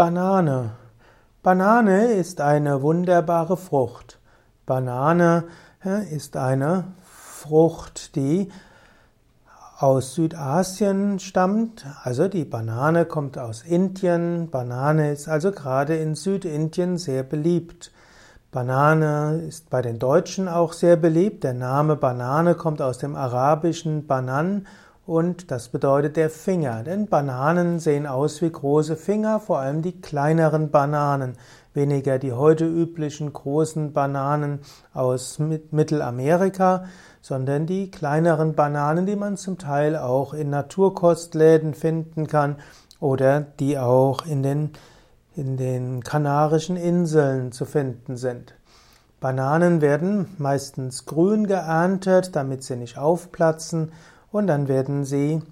Banane. Banane ist eine wunderbare Frucht. Banane ist eine Frucht, die aus Südasien stammt. Also die Banane kommt aus Indien. Banane ist also gerade in Südindien sehr beliebt. Banane ist bei den Deutschen auch sehr beliebt. Der Name Banane kommt aus dem arabischen Banan und das bedeutet der Finger, denn Bananen sehen aus wie große Finger, vor allem die kleineren Bananen, weniger die heute üblichen großen Bananen aus Mittelamerika, sondern die kleineren Bananen, die man zum Teil auch in Naturkostläden finden kann oder die auch in den, in den Kanarischen Inseln zu finden sind. Bananen werden meistens grün geerntet, damit sie nicht aufplatzen und dann werden sie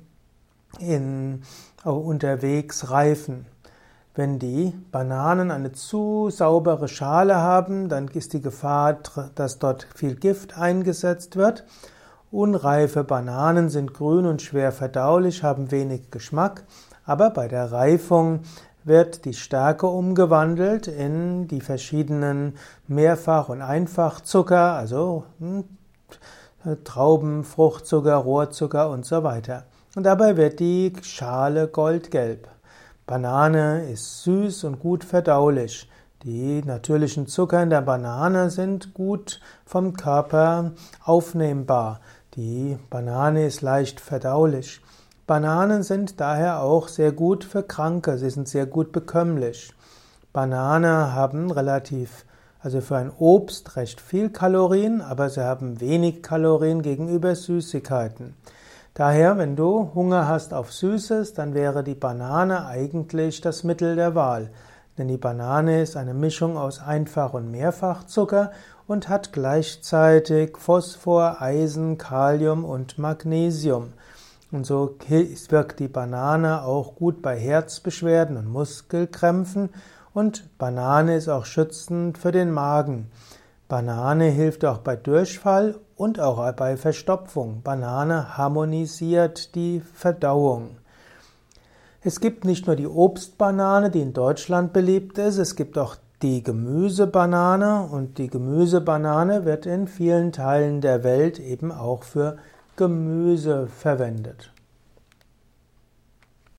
in, unterwegs reifen. Wenn die Bananen eine zu saubere Schale haben, dann ist die Gefahr, dass dort viel Gift eingesetzt wird. Unreife Bananen sind grün und schwer verdaulich, haben wenig Geschmack, aber bei der Reifung wird die Stärke umgewandelt in die verschiedenen Mehrfach- und Einfachzucker, also hm, Trauben, Fruchtzucker, Rohrzucker und so weiter. Und dabei wird die Schale goldgelb. Banane ist süß und gut verdaulich. Die natürlichen Zucker in der Banane sind gut vom Körper aufnehmbar. Die Banane ist leicht verdaulich. Bananen sind daher auch sehr gut für Kranke. Sie sind sehr gut bekömmlich. Banane haben relativ also für ein Obst recht viel Kalorien, aber sie haben wenig Kalorien gegenüber Süßigkeiten. Daher, wenn du Hunger hast auf Süßes, dann wäre die Banane eigentlich das Mittel der Wahl. Denn die Banane ist eine Mischung aus Einfach- und Mehrfachzucker und hat gleichzeitig Phosphor, Eisen, Kalium und Magnesium. Und so wirkt die Banane auch gut bei Herzbeschwerden und Muskelkrämpfen und Banane ist auch schützend für den Magen. Banane hilft auch bei Durchfall und auch bei Verstopfung. Banane harmonisiert die Verdauung. Es gibt nicht nur die Obstbanane, die in Deutschland beliebt ist, es gibt auch die Gemüsebanane und die Gemüsebanane wird in vielen Teilen der Welt eben auch für Gemüse verwendet.